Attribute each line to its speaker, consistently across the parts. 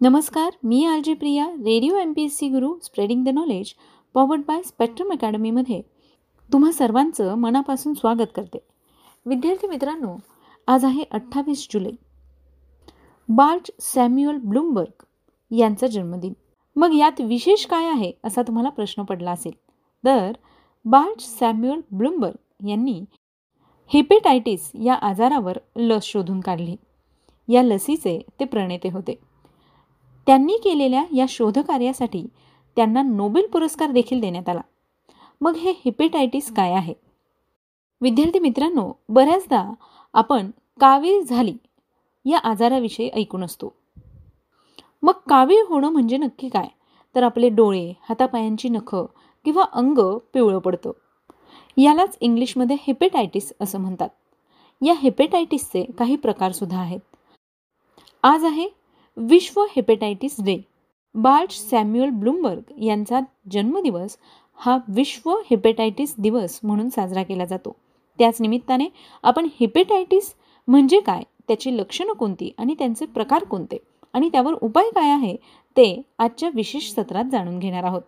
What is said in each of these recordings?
Speaker 1: नमस्कार मी आलजी Priya radio M P S C Guru spreading the knowledge powered by Spectrum अकॅडमीमध्ये तुम्हा सर्वांचं मनापासून स्वागत करते. विद्यार्थी मित्रांनो आज आहे अठ्ठावीस जुलै. बार्च सॅम्युअल ब्लूमबर्ग यांचा जन्मदिन. मग यात विशेष काय आहे असा तुम्हाला प्रश्न पडला असेल. तर बार्च सॅम्युअल ब्लूमबर्ग यांनी हिपेटायटिस या आजारावर लस शोधून काढली. या लसीचे ते प्रणेते होते. त्यांनी केलेल्या या शोधकार्यासाठी त्यांना नोबेल पुरस्कार देखील देण्यात आला. मग हे हिपेटायटिस काय आहे? विद्यार्थी मित्रांनो बऱ्याचदा आपण कावीळ झाली या आजाराविषयी ऐकून असतो. मग कावीळ होणं म्हणजे नक्की काय? तर आपले डोळे हातापायांची नखं किंवा अंग पिवळं पडतं. यालाच इंग्लिशमध्ये हेपेटायटिस असं म्हणतात. या हेपेटायटिसचे काही प्रकारसुद्धा आहेत. आज आहे विश्व hepatitis day. Baruch Samuel Blumberg यांचा जन्मदिवस हा विश्व हेपेटायटिस दिवस म्हणून साजरा केला जातो. त्याच निमित्ताने आपण हेपेटायटिस म्हणजे काय त्याची लक्षणं कोणती आणि त्यांचे प्रकार कोणते आणि त्यावर उपाय काय आहे ते आजच्या विशेष सत्रात जाणून घेणार आहोत.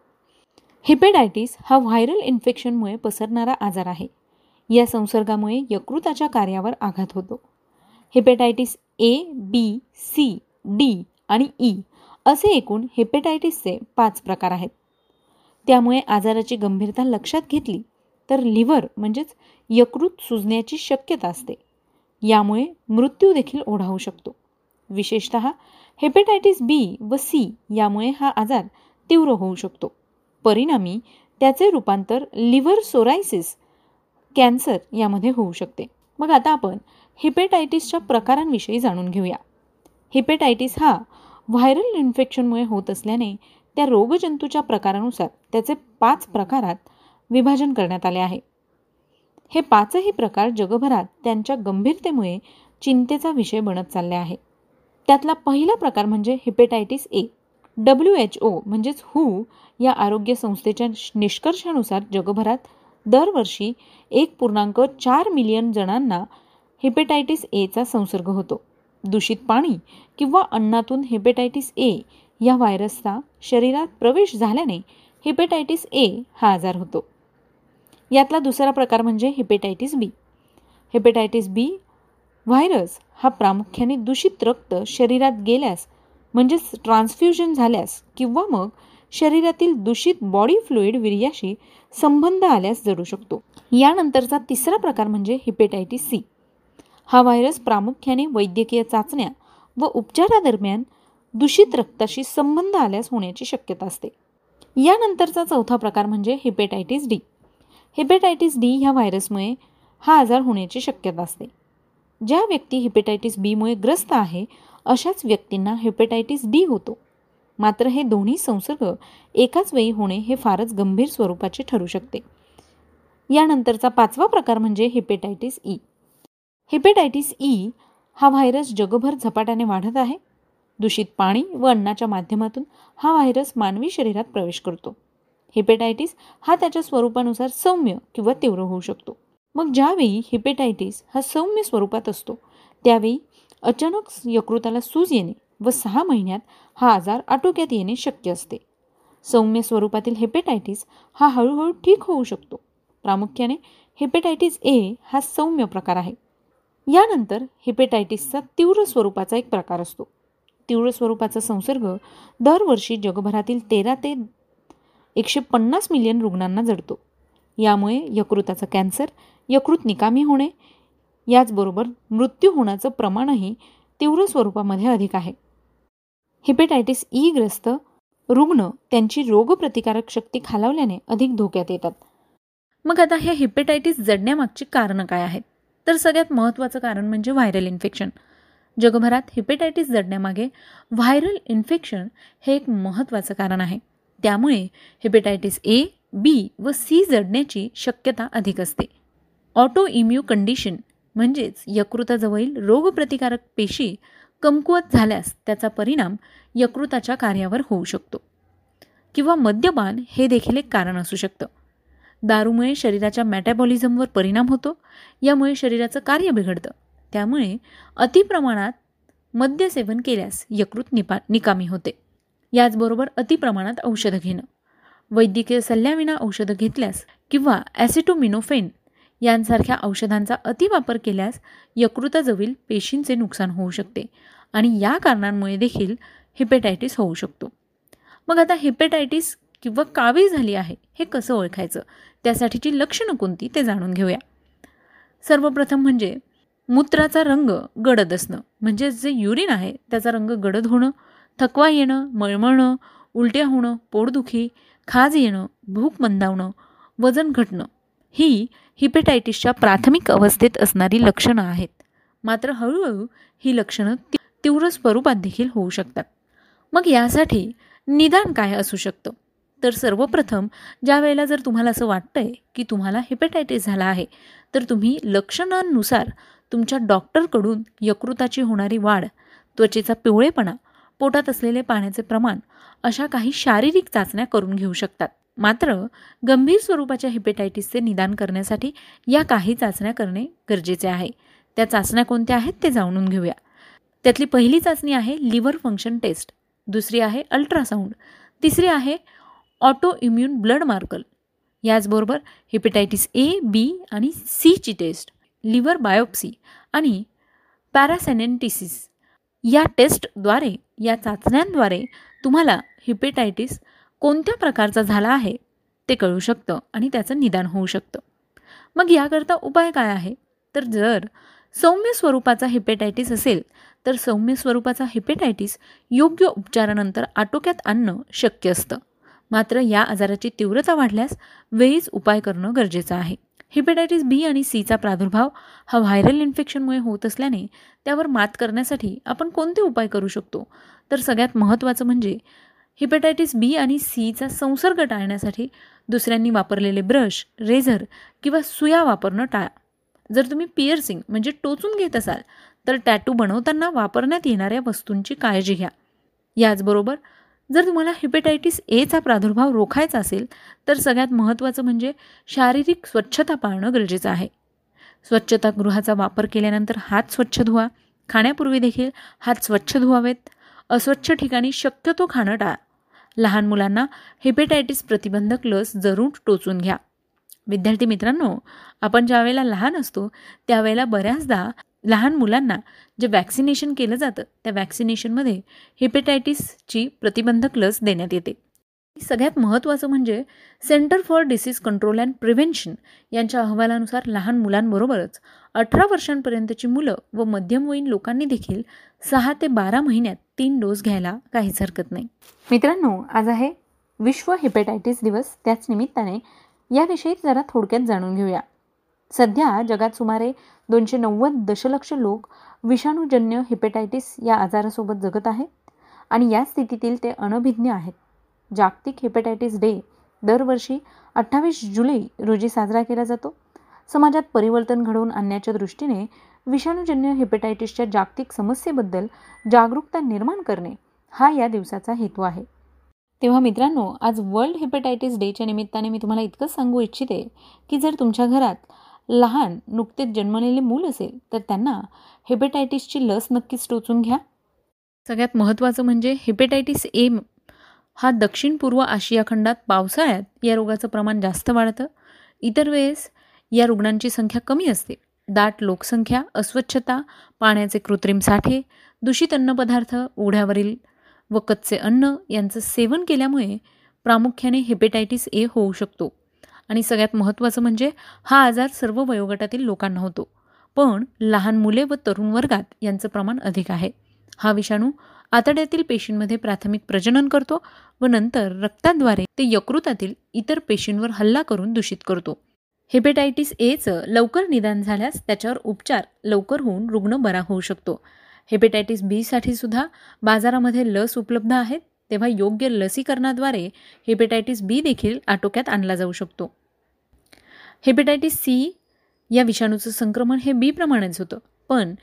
Speaker 1: हेपेटायटिस हा व्हायरल इन्फेक्शनमुळे पसरणारा आजार आहे. या संसर्गामुळे यकृताच्या कार्यावर आघात होतो. Hepatitis A B C D आणि ई असे एकूण हेपेटायटिसचे पाच प्रकार आहेत. त्यामुळे आजाराची गंभीरता लक्षात घेतली तर लिव्हर म्हणजेच यकृत सुजण्याची शक्यता असते. यामुळे मृत्यू देखील ओढावू शकतो. विशेषत हेपेटायटिस बी व सी यामुळे हा आजार तीव्र होऊ शकतो. परिणामी त्याचे रूपांतर लिव्हर सोरायसिस कॅन्सर यामध्ये होऊ शकते. मग आता आपण हेपेटायटिसच्या प्रकारांविषयी जाणून घेऊया. हिपेटायटिस हा व्हायरल इन्फेक्शनमुळे होत असल्याने त्या रोगजंतूच्या प्रकारानुसार त्याचे पाच प्रकारात विभाजन करण्यात आले आहे. हे पाचही प्रकार जगभरात त्यांच्या गंभीरतेमुळे चिंतेचा विषय बनत चालले आहे. त्यातला पहिला प्रकार म्हणजे hepatitis A. W H O म्हणजेच हू या आरोग्य संस्थेच्या निष्कर्षानुसार जगभरात दरवर्षी एक पूर्णांक चार मिलियन जणांना हिपेटायटिस एचा संसर्ग होतो. दूषित पाणी किंवा अन्नातून हेपेटायटिस ए या व्हायरसचा शरीरात प्रवेश झाल्याने हेपेटायटिस ए हा आजार होतो. यातला दुसरा प्रकार म्हणजे hepatitis B. Hepatitis B virus हा प्रामुख्याने दूषित रक्त शरीरात गेल्यास म्हणजेच ट्रान्सफ्युजन झाल्यास किंवा मग शरीरातील दूषित बॉडी फ्लुईड वीर्याशी संबंध आल्यास जडू शकतो. यानंतरचा तिसरा प्रकार म्हणजे हिपेटायटिस सी. हा व्हायरस प्रामुख्याने वैद्यकीय चाचण्या व उपचारादरम्यान दूषित रक्ताशी संबंध आल्यास होण्याची शक्यता असते. यानंतरचा चौथा प्रकार म्हणजे हेपेटायटिस डी हेपेटायटिस डी ह्या व्हायरसमुळे हा आजार होण्याची शक्यता असते. ज्या व्यक्ती हेपेटायटिस बीमुळे ग्रस्त आहे अशाच व्यक्तींना हेपेटायटिस डी होतो. मात्र हे दोन्ही संसर्ग एकाच वेळी होणे हे फारच गंभीर स्वरूपाचे ठरू शकते. यानंतरचा पाचवा प्रकार म्हणजे hepatitis E e. Hepatitis E हा व्हायरस जगभर झपाट्याने वाढत आहे. दूषित पाणी व अन्नाच्या माध्यमातून हा व्हायरस मानवी शरीरात प्रवेश करतो. हेपेटायटिस हा त्याच्या स्वरूपानुसार सौम्य किंवा तीव्र होऊ शकतो. मग ज्यावेळी हेपेटायटिस हा सौम्य स्वरूपात असतो त्यावेळी अचानक यकृताला सूज येणे व सहा महिन्यात हा आजार आटोक्यात येणे शक्य असते. सौम्य स्वरूपातील हेपेटायटिस हा हळूहळू ठीक होऊ शकतो. प्रामुख्याने हेपेटायटिस ए हा सौम्य प्रकार आहे. यानंतर हिपेटायटिसचा तीव्र स्वरूपाचा एक प्रकार असतो. तीव्र स्वरूपाचा संसर्ग दरवर्षी जगभरातील तेरा ते एकशे पन्नास मिलियन रुग्णांना जडतो. यामुळे यकृताचा कॅन्सर यकृत निकामी होणे याचबरोबर मृत्यू होण्याचं प्रमाणही तीव्र स्वरूपामध्ये अधिक आहे. हिपेटायटिस ई e ग्रस्त रुग्ण त्यांची रोगप्रतिकारक शक्ती खालावल्याने अधिक धोक्यात येतात. मग आता हे हिपेटायटिस जडण्यामागची कारणं काय आहेत? तर सगळ्यात महत्त्वाचं कारण म्हणजे व्हायरल इन्फेक्शन. जगभरात हिपेटायटिस जडण्यामागे व्हायरल इन्फेक्शन हे एक महत्त्वाचं कारण आहे. त्यामुळे हिपेटायटिस ए बी व सी जडण्याची शक्यता अधिक असते. ऑटो इम्यू कंडिशन म्हणजेच यकृताजवळील रोगप्रतिकारक पेशी कमकुवत झाल्यास त्याचा परिणाम यकृताच्या कार्यावर होऊ शकतो. किंवा मद्यपान हे देखील एक कारण असू शकतं. दारूमुळे शरीराच्या मॅटॅबॉलिझमवर परिणाम होतो यामुळे शरीराचं कार्य बिघडतं. त्यामुळे अतिप्रमाणात मद्य सेवन केल्यास यकृत निपा निकामी होते. याचबरोबर अतिप्रमाणात औषधं घेणं. वैद्यकीय सल्ल्याविना औषधं घेतल्यास किंवा ॲसिटोमिनोफेन यांसारख्या औषधांचा अतिवापर केल्यास यकृताजवळील पेशींचे नुकसान होऊ शकते आणि या कारणांमुळे देखील हिपेटायटिस होऊ शकतो. मग आता हिपेटायटिस किंवा कावीळ झाली आहे हे कसं ओळखायचं? त्यासाठीची लक्षणं कोणती ते जाणून घेऊया. सर्वप्रथम म्हणजे मूत्राचा रंग गडद असणं. म्हणजे जे युरिन आहे त्याचा रंग गडद होणं थकवा येणं मळमळणं उलट्या होणं पोटदुखी खाज येणं भूक मंदावणं वजन घटणं ही हिपेटायटिसच्या प्राथमिक अवस्थेत असणारी लक्षणं आहेत. मात्र हळूहळू ही लक्षणं तीव्र स्वरूपात देखील होऊ शकतात. मग यासाठी निदान काय असू शकतं? तर सर्वप्रथम ज्या वेळेला जर तुम्हाला असं वाटतंय की तुम्हाला हेपेटायटिस झाला आहे तर तुम्ही लक्षणांनुसार तुमच्या डॉक्टरकडून यकृताची होणारी वाढ त्वचेचा पिवळेपणा पोटात असलेले पाण्याचे प्रमाण अशा काही शारीरिक चाचण्या करून घेऊ शकतात. मात्र गंभीर स्वरूपाच्या हिपेटायटिसचे निदान करण्यासाठी या काही चाचण्या करणे गरजेचे आहे. त्या चाचण्या कोणत्या आहेत ते जाणून घेऊया. त्यातली पहिली चाचणी आहे लिव्हर फंक्शन टेस्ट दुसरी आहे अल्ट्रासाऊंड तिसरी आहे ऑटो इम्युन ब्लड मार्कल याचबरोबर हेपेटायटिस ए बी आणि सीची टेस्ट लिव्हर बायोप्सी आणि पॅरासेनेंटिसिस या टेस्टद्वारे या चाचण्यांद्वारे तुम्हाला हिपेटायटिस कोणत्या प्रकारचा झाला आहे ते कळू शकतं आणि त्याचं निदान होऊ शकतं. मग याकरता उपाय काय आहे? तर जर सौम्य स्वरूपाचा हिपेटायटिस असेल तर सौम्य स्वरूपाचा हिपेटायटिस योग्य उपचारानंतर आटोक्यात आणणं शक्य असतं. मात्र या आजाराची तीव्रता वाढल्यास वेळीच उपाय करणं गरजेचं आहे. हिपेटायटिस बी आणि सीचा प्रादुर्भाव हा व्हायरल इन्फेक्शनमुळे होत असल्याने त्यावर मात करण्यासाठी आपण कोणते उपाय करू शकतो? तर सगळ्यात महत्त्वाचं म्हणजे हिपेटायटिस बी आणि सीचा संसर्ग टाळण्यासाठी दुसऱ्यांनी वापरलेले ब्रश रेझर किंवा सुया वापरणं टाळा. जर तुम्ही पियर्सिंग म्हणजे टोचून घेत असाल तर टॅटू बनवताना वापरण्यात येणाऱ्या वस्तूंची काळजी घ्या. याचबरोबर जर तुम्हाला हिपेटायटिस एचा प्रादुर्भाव रोखायचा असेल तर सगळ्यात महत्त्वाचं म्हणजे शारीरिक स्वच्छता पाळणं गरजेचं आहे. स्वच्छतागृहाचा वापर केल्यानंतर हात स्वच्छ धुवा. खाण्यापूर्वी देखील हात स्वच्छ धुवावेत. अस्वच्छ ठिकाणी शक्यतो खाणं टाळा. लहान मुलांना हेपेटायटिस प्रतिबंधक लस जरूर टोचून घ्या. विद्यार्थी मित्रांनो आपण ज्यावेळेला लहान असतो त्यावेळेला बऱ्याचदा लहान मुलांना जे वॅक्सिनेशन केलं जातं त्या वॅक्सिनेशनमध्ये हेपेटायटिसची प्रतिबंधक लस देण्यात येते. सगळ्यात महत्त्वाचं म्हणजे center for disease control and prevention यांच्या अहवालानुसार लहान मुलांबरोबरच अठरा वर्षांपर्यंतची मुलं व मध्यमवयीन लोकांनी देखील सहा ते बारा महिन्यात तीन डोस घ्यायला काहीच हरकत नाही. मित्रांनो आज आहे विश्व हेपेटायटिस दिवस. त्याच निमित्ताने याविषयी जरा थोडक्यात जाणून घेऊया. सध्या जगात सुमारे दोनशे नव्वद दशलक्ष लोक विषाणूजन्य हेपेटायटिस या आजारासोबत जगत आहेत आणि या स्थितीतील ते अनभिज्ञ आहेत. जागतिक हेपेटायटिस डे दरवर्षी अठ्ठावीस जुलै रोजी साजरा केला जातो. समाजात परिवर्तन घडवून आणण्याच्या दृष्टीने विषाणूजन्य हेपेटायटिसच्या जागतिक समस्येबद्दल जागरूकता निर्माण करणे हा या दिवसाचा हेतू आहे. तेव्हा मित्रांनो आज वर्ल्ड हेपेटायटिस डेच्या निमित्ताने मी तुम्हाला इतकंच सांगू इच्छिते की जर तुमच्या घरात लहान नुकतेच जन्मलेले मूल असेल तर त्यांना हेपेटायटिसची लस नक्कीच टोचून घ्या. सगळ्यात महत्त्वाचं म्हणजे हेपेटायटिस ए हा दक्षिण पूर्व आशिया खंडात पावसाळ्यात या रोगाचं प्रमाण जास्त वाढतं. इतर वेळेस या रुग्णांची संख्या कमी असते. दाट लोकसंख्या अस्वच्छता पाण्याचे कृत्रिम साठे दूषित अन्नपदार्थ उघड्यावरील व कच्चे अन्न यांचं सेवन केल्यामुळे प्रामुख्याने हेपेटायटिस ए होऊ शकतो. आणि सगळ्यात महत्त्वाचं म्हणजे हा आजार सर्व वयोगटातील लोकांना होतो. पण लहान मुले व तरुण वर्गात यांचं प्रमाण अधिक आहे. हा विषाणू आतड्यातील पेशींमध्ये प्राथमिक प्रजनन करतो व नंतर रक्ताद्वारे ते यकृतातील इतर पेशींवर हल्ला करून दूषित करतो. हेपेटायटिस एचं लवकर निदान झाल्यास त्याच्यावर उपचार लवकर होऊन रुग्ण बरा होऊ शकतो. हेपेटायटिस बीसाठी सुद्धा बाजारामध्ये लस उपलब्ध आहेत. तेव्हा योग्य लसीकरणाद्वारे हेपेटायटिस बी देखील आटोक्यात आणला जाऊ शकतो. हेपेटायटिस सी या विषाणूचं संक्रमण हे बी प्रमाणेच होतं. पण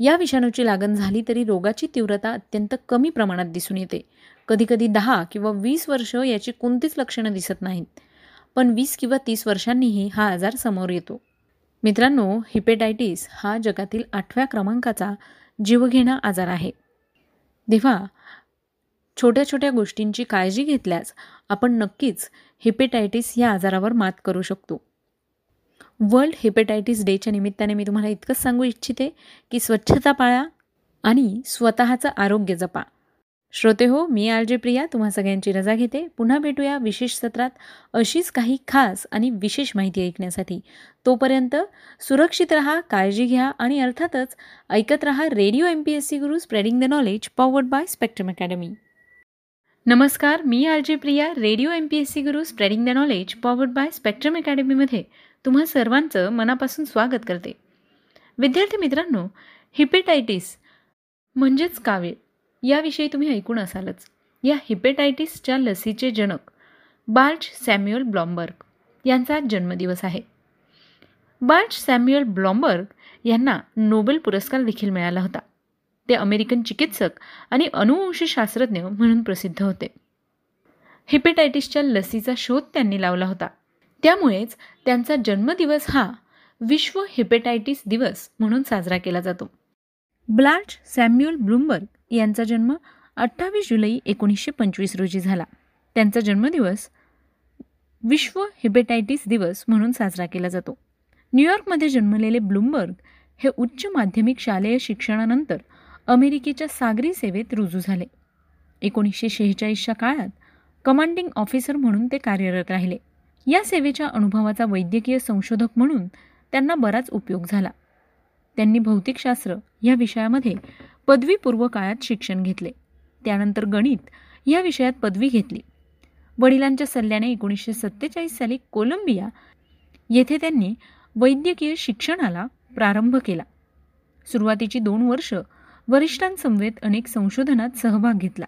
Speaker 1: या विषाणूची लागण झाली तरी रोगाची तीव्रता अत्यंत कमी प्रमाणात दिसून येते. कधीकधी दहा किंवा वीस वर्ष याची कोणतीच लक्षणं दिसत नाहीत. पण वीस किंवा तीस वर्षांनीही हा आजार समोर येतो. मित्रांनो हिपेटायटिस हा जगातील आठव्या क्रमांकाचा जीवघेणा आजार आहे. तेव्हा छोट्या छोट्या गोष्टींची काळजी घेतल्यास आपण नक्कीच हेपेटायटिस या आजारावर मात करू शकतो. वर्ल्ड हेपेटायटिस डेच्या निमित्ताने मी तुम्हाला इतकंच सांगू इच्छिते की स्वच्छता पाळा आणि स्वतःचं आरोग्य जपा. श्रोते हो मी आर जे प्रिया तुम्हा सगळ्यांची रजा घेते. पुन्हा भेटूया विशेष सत्रात अशीच काही खास आणि विशेष माहिती ऐकण्यासाठी. तोपर्यंत सुरक्षित रहा काळजी घ्या आणि अर्थातच ऐकत रहा radio M P S C Guru spreading the knowledge powered by Spectrum academy नमस्कार मी R J Priya radio M P S C Guru spreading the knowledge powered by Spectrum अकॅडमीमध्ये तुम्हा सर्वांचं मनापासून स्वागत करते. विद्यार्थी मित्रांनो हिपेटायटिस म्हणजेच कावीळ याविषयी तुम्ही ऐकून असालच. या हिपेटायटिसच्या लसीचे जनक बार्च सॅम्युअल ब्लॉम्बर्ग यांचा जन्मदिवस आहे. बार्च सॅम्युअल ब्लॉम्बर्ग यांना नोबेल पुरस्कार देखील मिळाला होता. ते अमेरिकन चिकित्सक आणि अनुवंशशास्त्रज्ञ म्हणून प्रसिद्ध होते. हिपेटायटिसच्या लसीचा शोध त्यांनी लावला होता. त्यामुळेच त्यांचा जन्मदिवस हा विश्व हिपेटायटिस दिवस म्हणून साजरा केला जातो. ब्लार्च सॅम्युअल ब्लूमबर्ग यांचा जन्म अठ्ठावीस जुलै एकोणीसशे पंचवीस रोजी झाला. त्यांचा जन्मदिवस विश्व हिपेटायटिस दिवस म्हणून साजरा केला जातो. न्यूयॉर्कमध्ये जन्मलेले ब्लूमबर्ग हे उच्च माध्यमिक शालेय शिक्षणानंतर अमेरिकेच्या सागरी सेवेत रुजू झाले. एकोणीसशे शेहेचाळीसच्या काळात कमांडिंग ऑफिसर म्हणून ते कार्यरत राहिले. या सेवेच्या अनुभवाचा वैद्यकीय संशोधक म्हणून त्यांना बराच उपयोग झाला. त्यांनी भौतिकशास्त्र या विषयामध्ये पदवीपूर्व काळात शिक्षण घेतले. त्यानंतर गणित या विषयात पदवी घेतली. वडिलांच्या सल्ल्याने एकोणीसशे सत्तेचाळीस साली कोलंबिया येथे त्यांनी वैद्यकीय शिक्षणाला प्रारंभ केला. सुरुवातीची दोन वर्ष वरिष्ठांसमवेत अनेक संशोधनात सहभाग घेतला.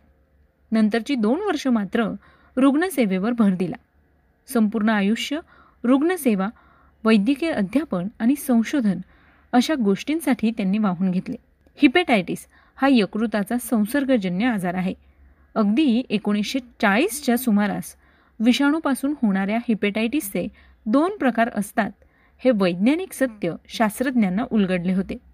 Speaker 1: नंतरची दोन वर्ष मात्र रुग्णसेवेवर भर दिला. संपूर्ण आयुष्य रुग्णसेवा वैद्यकीय अध्यापन आणि संशोधन अशा गोष्टींसाठी त्यांनी वाहून घेतले. हिपेटायटिस हा यकृताचा संसर्गजन्य आजार आहे. अगदी एकोणीसशे चाळीसच्या सुमारास विषाणूपासून होणाऱ्या हिपेटायटिसचे दोन प्रकार असतात हे वैज्ञानिक सत्य शास्त्रज्ञांना उलगडले होते.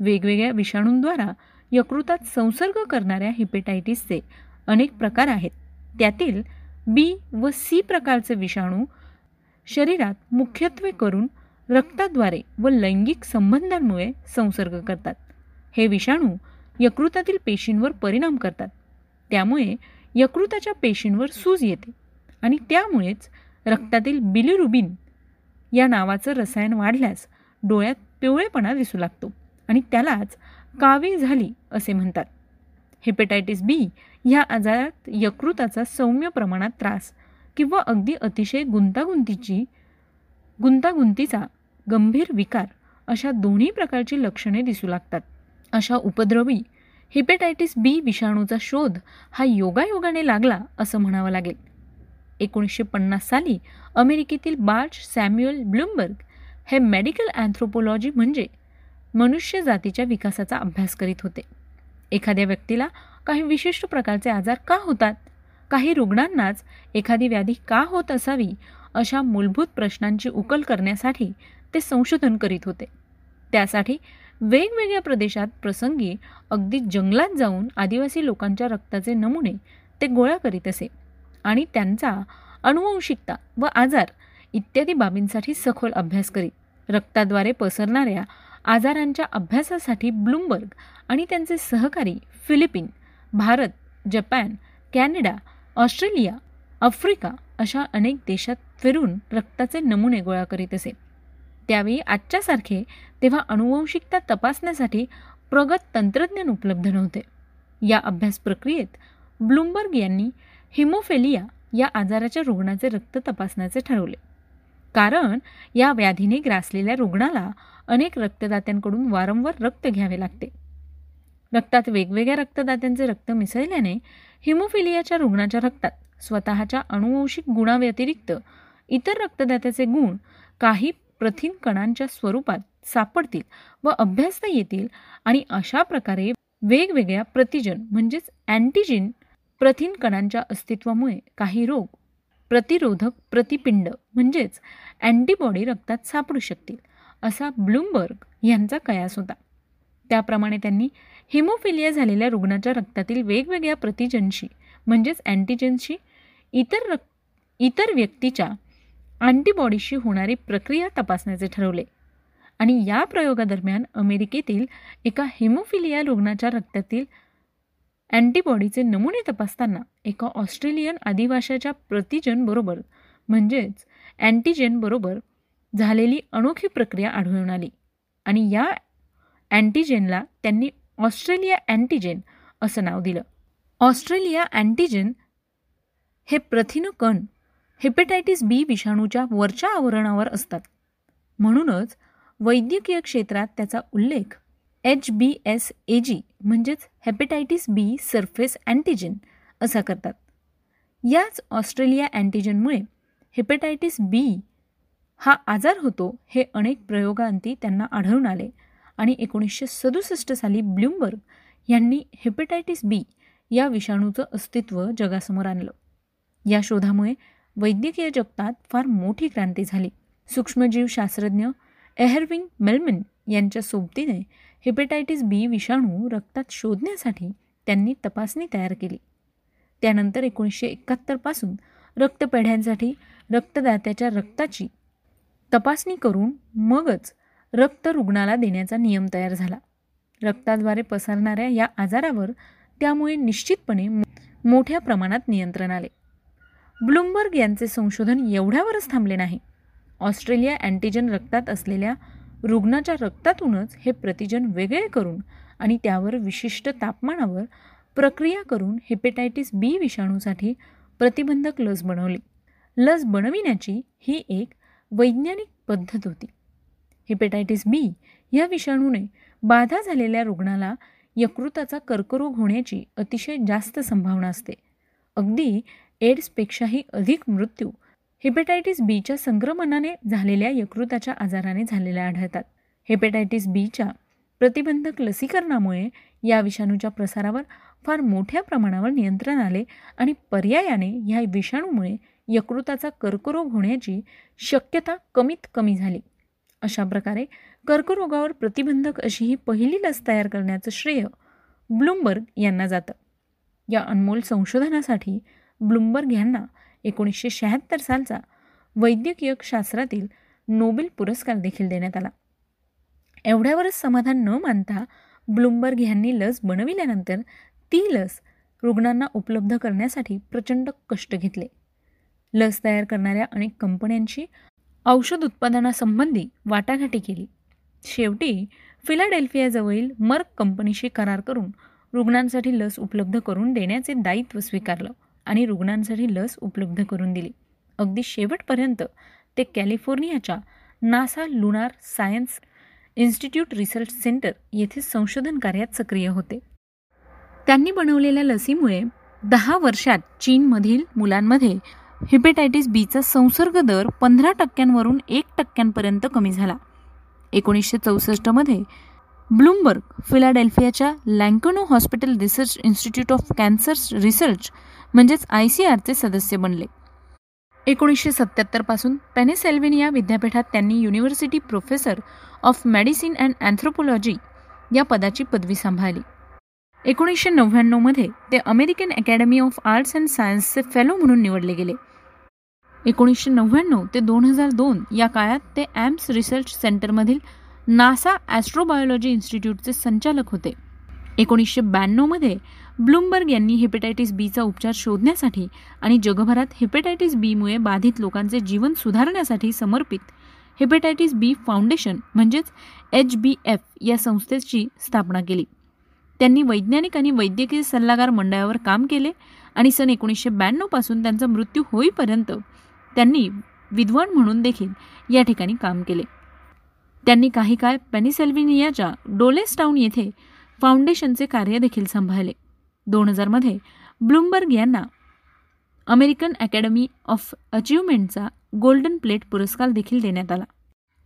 Speaker 1: वेगवेगळ्या विषाणूंद्वारा यकृतात संसर्ग करणाऱ्या हिपेटायटिसचे अनेक प्रकार आहेत. त्यातील बी व सी प्रकारचे विषाणू शरीरात मुख्यत्वे करून रक्ताद्वारे व लैंगिक संबंधांमुळे संसर्ग करतात. हे विषाणू यकृतातील पेशींवर परिणाम करतात. त्यामुळे यकृताच्या पेशींवर सूज येते आणि त्यामुळेच रक्तातील बिलिरुबिन या नावाचं रसायन वाढल्यास डोळ्यात पिवळेपणा दिसू लागतो. आणि त्यालाच कावी झाली असे म्हणतात. हेपेटायटिस बी ह्या आजारात यकृताचा सौम्य प्रमाणात त्रास किंवा अगदी अतिशय गुंतागुंतीची गुंतागुंतीचा गंभीर विकार अशा दोन्ही प्रकारची लक्षणे दिसू लागतात. अशा उपद्रवी हिपेटायटिस बी विषाणूचा शोध हा योगायोगाने लागला असं म्हणावं लागेल. एकोणीसशे पन्नास साली अमेरिकेतील बार्च सॅम्युअल ब्लूमबर्ग हे मेडिकल अँथ्रोपोलॉजी म्हणजे मनुष्य जातीच्या विकासाचा अभ्यास करीत होते. एखाद्या व्यक्तीला काही विशिष्ट प्रकारचे आजार का होतात? काही रुग्णांनाच एखादी व्याधी का होत असावी अशा मूलभूत प्रश्नांची उकल करण्यासाठी ते संशोधन करीत होते. त्यासाठी वेगवेगळ्या प्रदेशात प्रसंगी अगदी जंगलात जाऊन आदिवासी लोकांच्या रक्ताचे नमुने ते गोळा करीत असे आणि त्यांचा अनुवंशिकता व आजार इत्यादी बाबींसाठी सखोल अभ्यास करीत रक्ताद्वारे पसरणाऱ्या आजारांच्या अभ्यासासाठी ब्लूमबर्ग आणि त्यांचे सहकारी Philippine Bharat Japan Canada Australia Africa अशा अनेक देशात फिरून रक्ताचे नमुने गोळा करीत असे. त्यावेळी आजच्यासारखे तेव्हा अनुवंशिकता तपासण्यासाठी प्रगत तंत्रज्ञान उपलब्ध नव्हते. या अभ्यास प्रक्रियेत ब्लूमबर्ग यांनी हिमोफेलिया या आजाराच्या रुग्णाचे रक्त तपासण्याचे ठरवले. कारण या व्याधीने ग्रासलेल्या रुग्णाला अनेक रक्तदात्यांकडून वारंवार रक्त घ्यावे लागते. रक्तात वेगवेगळ्या रक्तदात्यांचे रक्त मिसळल्याने हिमोफिलियाच्या रुग्णाच्या रक्तात स्वतःच्या अनुवंशिक गुणाव्यतिरिक्त इतर रक्तदात्याचे गुण काही प्रथिन कणांच्या स्वरूपात सापडतील व अभ्यासता येतील आणि अशा प्रकारे वेगवेगळ्या प्रतिजन म्हणजेच अँटीजिन प्रथिन कणांच्या अस्तित्वामुळे काही रोग प्रतिरोधक प्रतिपिंड म्हणजेच अँटीबॉडी रक्तात सापडू शकतील असा ब्लूमबर्ग यांचा कयास होता. त्याप्रमाणे त्यांनी हिमोफिलिया झालेल्या रुग्णाच्या रक्तातील वेगवेगळ्या प्रतिजनशी म्हणजेच अँटीजनशी इतर रक् इतर व्यक्तीच्या अँटीबॉडीशी होणारी प्रक्रिया तपासण्याचे ठरवले. आणि या प्रयोगादरम्यान अमेरिकेतील एका हिमोफिलिया रुग्णाच्या रक्तातील अँटीबॉडीचे नमुने तपासताना एका ऑस्ट्रेलियन आदिवाशाच्या प्रतिजनबरोबर म्हणजेच अँटीजेनबरोबर झालेली अनोखी प्रक्रिया आढळून आली. आणि या अँटीजेनला त्यांनी ऑस्ट्रेलिया अँटीजेन असं नाव दिलं. ऑस्ट्रेलिया अँटीजेन हे प्रथिन कण हेपेटायटिस बी विषाणूच्या वरच्या आवरणावर असतात. म्हणूनच वैद्यकीय क्षेत्रात त्याचा उल्लेख एच बी एस ए जी म्हणजेच हेपेटायटिस बी सरफेस अँटीजेन असा करतात. याच ऑस्ट्रेलिया अँटीजेनमुळे हेपेटायटिस बी हा आजार होतो हे अनेक प्रयोगांती त्यांना आढळून आले आणि एकोणीसशे सदुसष्ट साली ब्ल्यूमबर्ग यांनी हेपेटायटिस बी या विषाणूचं अस्तित्व जगासमोर आणलं. या शोधामुळे वैद्यकीय जगतात फार मोठी क्रांती झाली. सूक्ष्मजीवशास्त्रज्ञ एहरविंग मेलमिन यांच्या सोबतीने हेपेटायटिस बी विषाणू रक्तात शोधण्यासाठी त्यांनी तपासणी तयार केली. त्यानंतर एकोणीसशे एकाहत्तरपासून रक्तपेढ्यांसाठी रक्तदात्याच्या रक्ताची तपासणी करून मगच रक्त रुग्णाला देण्याचा नियम तयार झाला. रक्ताद्वारे पसरणाऱ्या या आजारावर त्यामुळे निश्चितपणे मोठ्या प्रमाणात नियंत्रण आले. ब्लूमबर्ग यांचे संशोधन एवढ्यावरच थांबले नाही. ऑस्ट्रेलिया अँटीजन रक्तात असलेल्या रुग्णाच्या रक्तातूनच हे प्रतिजन वेगळे करून आणि त्यावर विशिष्ट तापमानावर प्रक्रिया करून हेपेटायटिस बी विषाणूसाठी प्रतिबंधक लस बनवली. लस बनविण्याची ही एक वैज्ञानिक पद्धत होती. हेपेटायटिस बी या विषाणूने बाधा झालेल्या रुग्णाला यकृताचा कर्करोग होण्याची अतिशय जास्त संभावना असते. अगदी एड्सपेक्षाही अधिक मृत्यू हेपेटायटिस बीच्या संक्रमणाने झालेल्या यकृताच्या आजाराने झालेल्या आढळतात. हेपेटायटिस बीच्या प्रतिबंधक लसीकरणामुळे या विषाणूच्या प्रसारावर फार मोठ्या प्रमाणावर नियंत्रण आले आणि पर्यायाने ह्या विषाणूमुळे यकृताचा कर्करोग होण्याची शक्यता कमीत कमी झाली. अशा प्रकारे कर्करोगावर प्रतिबंधक अशी ही पहिली लस तयार करण्याचं श्रेय ब्लूमबर्ग यांना जातं. या अनमोल संशोधनासाठी ब्लूमबर्ग यांना एकोणीसशे शहात्तर सालचा वैद्यकीय शास्त्रातील नोबेल पुरस्कार देखील देण्यात आला. एवढ्यावरच समाधान न मानता ब्लूमबर्ग यांनी लस बनविल्यानंतर ती लस रुग्णांना उपलब्ध करण्यासाठी प्रचंड कष्ट घेतले. लस तयार करणाऱ्या अनेक कंपन्यांशी औषध उत्पादनासंबंधी वाटाघाटी केली. शेवटी फिलाडेल्फियाजवळील मर्क कंपनीशी करार करून रुग्णांसाठी लस उपलब्ध करून देण्याचे दायित्व स्वीकारलं. आणि रुग्णांसाठी लस उपलब्ध करून दिली. अगदी शेवटपर्यंत ते कॅलिफोर्नियाच्या NASA lunar science institute research center येथे संशोधन कार्यात सक्रिय होते. त्यांनी बनवलेल्या लसीमुळे दहा वर्षात चीनमधील मुलांमध्ये हिपेटायटिस बीचा संसर्ग दर पंधरा टक्क्यांवरून एक टक्क्यांपर्यंत कमी झाला. एकोणीसशे चौसष्टमध्ये Bloomberg फिलाडेल्फियाच्या Lankenau hospital research institute of cancer research म्हणजेच आय सी आरचे सदस्य बनले. एकोणीसशे सत्त्याहत्तरपासून पेनेसेल्व्हेनिया विद्यापीठात त्यांनी university professor of medicine and anthropology या पदाची पदवी सांभाळली. एकोणीसशे नव्याण्णवमध्ये ते American academy of arts and सायन्सचे fellow म्हणून निवडले गेले. एकोणीसशे नव्याण्णव ते दोन हजार दोन या काळात ते ॲम्स रिसर्च सेंटरमधील नासा ॲस्ट्रोबायोलॉजी इन्स्टिट्यूटचे संचालक होते. एकोणीसशे ब्याण्णवमध्ये ब्लूमबर्ग यांनी हेपेटायटिस बीचा उपचार शोधण्यासाठी आणि जगभरात हेपेटायटिस बीमुळे बाधित लोकांचे जीवन सुधारण्यासाठी समर्पित हेपेटायटिस बी फाउंडेशन म्हणजेच एच बी एफ या संस्थेची स्थापना केली. त्यांनी वैज्ञानिक आणि वैद्यकीय सल्लागार मंडळावर काम केले आणि सन एकोणीसशे ब्याण्णवपासून त्यांचा मृत्यू होईपर्यंत त्यांनी विद्वान म्हणून देखील या ठिकाणी काम केले. त्यांनी काही काळ पेनिसेल्व्हिनियाच्या डोलेस्टाऊन येथे फाउंडेशनचे कार्य देखील सांभाळले. दोन हजारमध्ये ब्लूमबर्ग यांना अमेरिकन अकॅडमी ऑफ अचिव्हमेंटचा गोल्डन प्लेट पुरस्कार देखील देण्यात आला.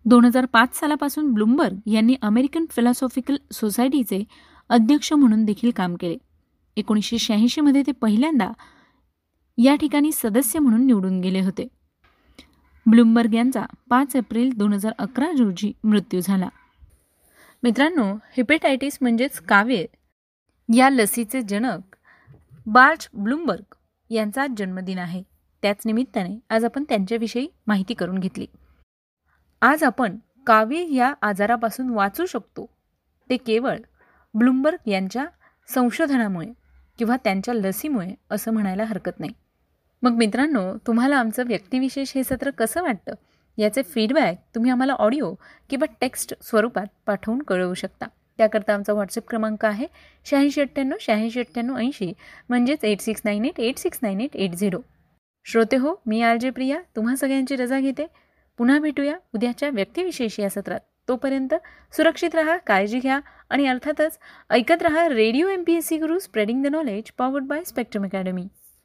Speaker 1: दोन हजार पाच सालापासून ब्लूमबर्ग यांनी अमेरिकन फिलॉसॉफिकल सोसायटीचे अध्यक्ष म्हणून देखील काम केले. एकोणीसशे शहाऐंशीमध्ये ते पहिल्यांदा या ठिकाणी सदस्य म्हणून निवडून गेले होते. ब्लूमबर्ग यांचा पाच एप्रिल दोन हजार अकरा रोजी मृत्यू झाला. मित्रांनो हिपेटायटिस म्हणजेच कावीळ या लसीचे जनक बार्च ब्लूमबर्ग यांचा जन्मदिन आहे. त्याच निमित्ताने आज आपण त्यांच्याविषयी माहिती करून घेतली. आज आपण कावीळ या आजारापासून वाचू शकतो. ते केवळ ब्लूमबर्ग यांच्या संशोधनामुळे किंवा त्यांच्या लसीमुळे असं म्हणायला हरकत नाही. मग मित्रांनो तुम्हाला आमचं व्यक्तिविशेष हे सत्र कसं वाटतं? याचे फीडबॅक तुम्ही आम्हाला ऑडिओ किंवा टेक्स्ट स्वरूपात पाठवून कळवू शकता. त्याकरता आमचा व्हॉट्सअप क्रमांक आहे शहाऐंशी अठ्ठ्याण्णव शहाऐंशी अठ्ठ्याण्णव ऐंशी. म्हणजेच eight six nine eight eight six nine eight eight zero श्रोते हो मी आर जे प्रिया तुम्हा सगळ्यांची रजा घेते. पुन्हा भेटूया उद्याच्या व्यक्तिविशेष या सत्रात. तोपर्यंत सुरक्षित रहा काळजी घ्या आणि अर्थातच ऐकत रहा radio M P S C Guru spreading the knowledge powered by Spectrum Academy